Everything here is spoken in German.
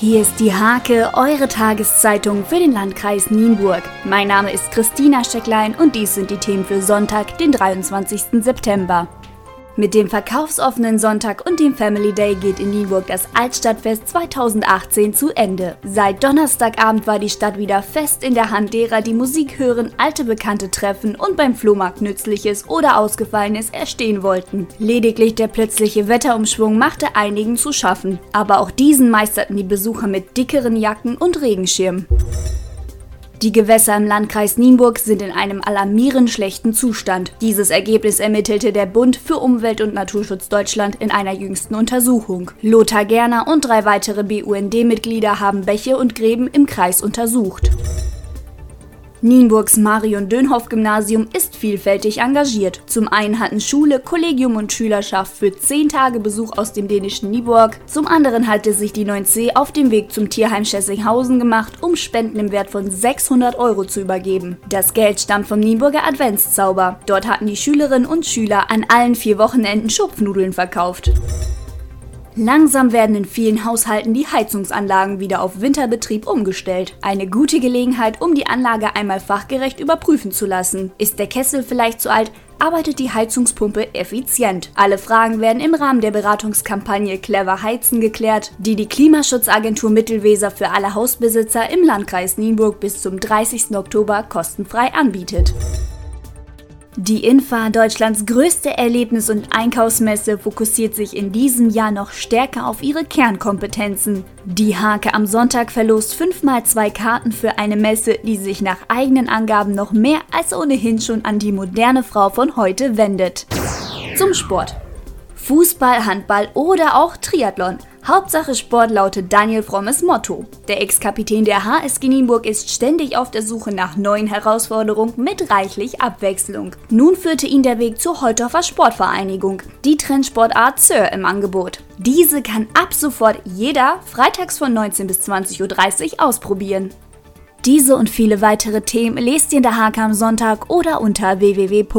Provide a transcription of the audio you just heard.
Hier ist die Hake, eure Tageszeitung für den Landkreis Nienburg. Mein Name ist Christina Stecklein und dies sind die Themen für Sonntag, den 23. September. Mit dem verkaufsoffenen Sonntag und dem Family Day geht in Nienburg das Altstadtfest 2018 zu Ende. Seit Donnerstagabend war die Stadt wieder fest in der Hand derer, die Musik hören, alte Bekannte treffen und beim Flohmarkt Nützliches oder Ausgefallenes erstehen wollten. Lediglich der plötzliche Wetterumschwung machte einigen zu schaffen, aber auch diesen meisterten die Besucher mit dickeren Jacken und Regenschirmen. Die Gewässer im Landkreis Nienburg sind in einem alarmierend schlechten Zustand. Dieses Ergebnis ermittelte der Bund für Umwelt und Naturschutz Deutschland in einer jüngsten Untersuchung. Lothar Gerner und drei weitere BUND-Mitglieder haben Bäche und Gräben im Kreis untersucht. Nienburgs Marion-Dönhoff-Gymnasium ist vielfältig engagiert. Zum einen hatten Schule, Kollegium und Schülerschaft für 10 Tage Besuch aus dem dänischen Nieburg. Zum anderen hatte sich die 9C auf dem Weg zum Tierheim Schessinghausen gemacht, um Spenden im Wert von 600 Euro zu übergeben. Das Geld stammt vom Nienburger Adventszauber. Dort hatten die Schülerinnen und Schüler an allen vier Wochenenden Schupfnudeln verkauft. Langsam werden in vielen Haushalten die Heizungsanlagen wieder auf Winterbetrieb umgestellt. Eine gute Gelegenheit, um die Anlage einmal fachgerecht überprüfen zu lassen. Ist der Kessel vielleicht zu alt? Arbeitet die Heizungspumpe effizient? Alle Fragen werden im Rahmen der Beratungskampagne Clever Heizen geklärt, die die Klimaschutzagentur Mittelweser für alle Hausbesitzer im Landkreis Nienburg bis zum 30. Oktober kostenfrei anbietet. Die Infa, Deutschlands größte Erlebnis- und Einkaufsmesse, fokussiert sich in diesem Jahr noch stärker auf ihre Kernkompetenzen. Die Hake am Sonntag verlost fünfmal zwei Karten für eine Messe, die sich nach eigenen Angaben noch mehr als ohnehin schon an die moderne Frau von heute wendet. Zum Sport. Fußball, Handball oder auch Triathlon. Hauptsache Sport lautet Daniel Frommes Motto. Der Ex-Kapitän der HSG Nienburg ist ständig auf der Suche nach neuen Herausforderungen mit reichlich Abwechslung. Nun führte ihn der Weg zur Heuthofer Sportvereinigung, die Trendsportart Sir im Angebot. Diese kann ab sofort jeder freitags von 19 bis 20.30 Uhr ausprobieren. Diese und viele weitere Themen lest ihr in der Hake am Sonntag oder unter www.diehake.de.